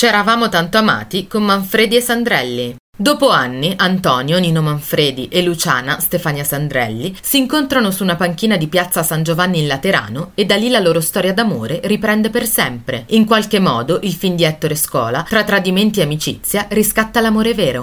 C'eravamo tanto amati con Manfredi e Sandrelli. Dopo anni, Antonio, Nino Manfredi e Luciana, Stefania Sandrelli, si incontrano su una panchina di piazza San Giovanni in Laterano e da lì la loro storia d'amore riprende per sempre. In qualche modo, il film di Ettore Scola, tra tradimenti e amicizia, riscatta l'amore vero.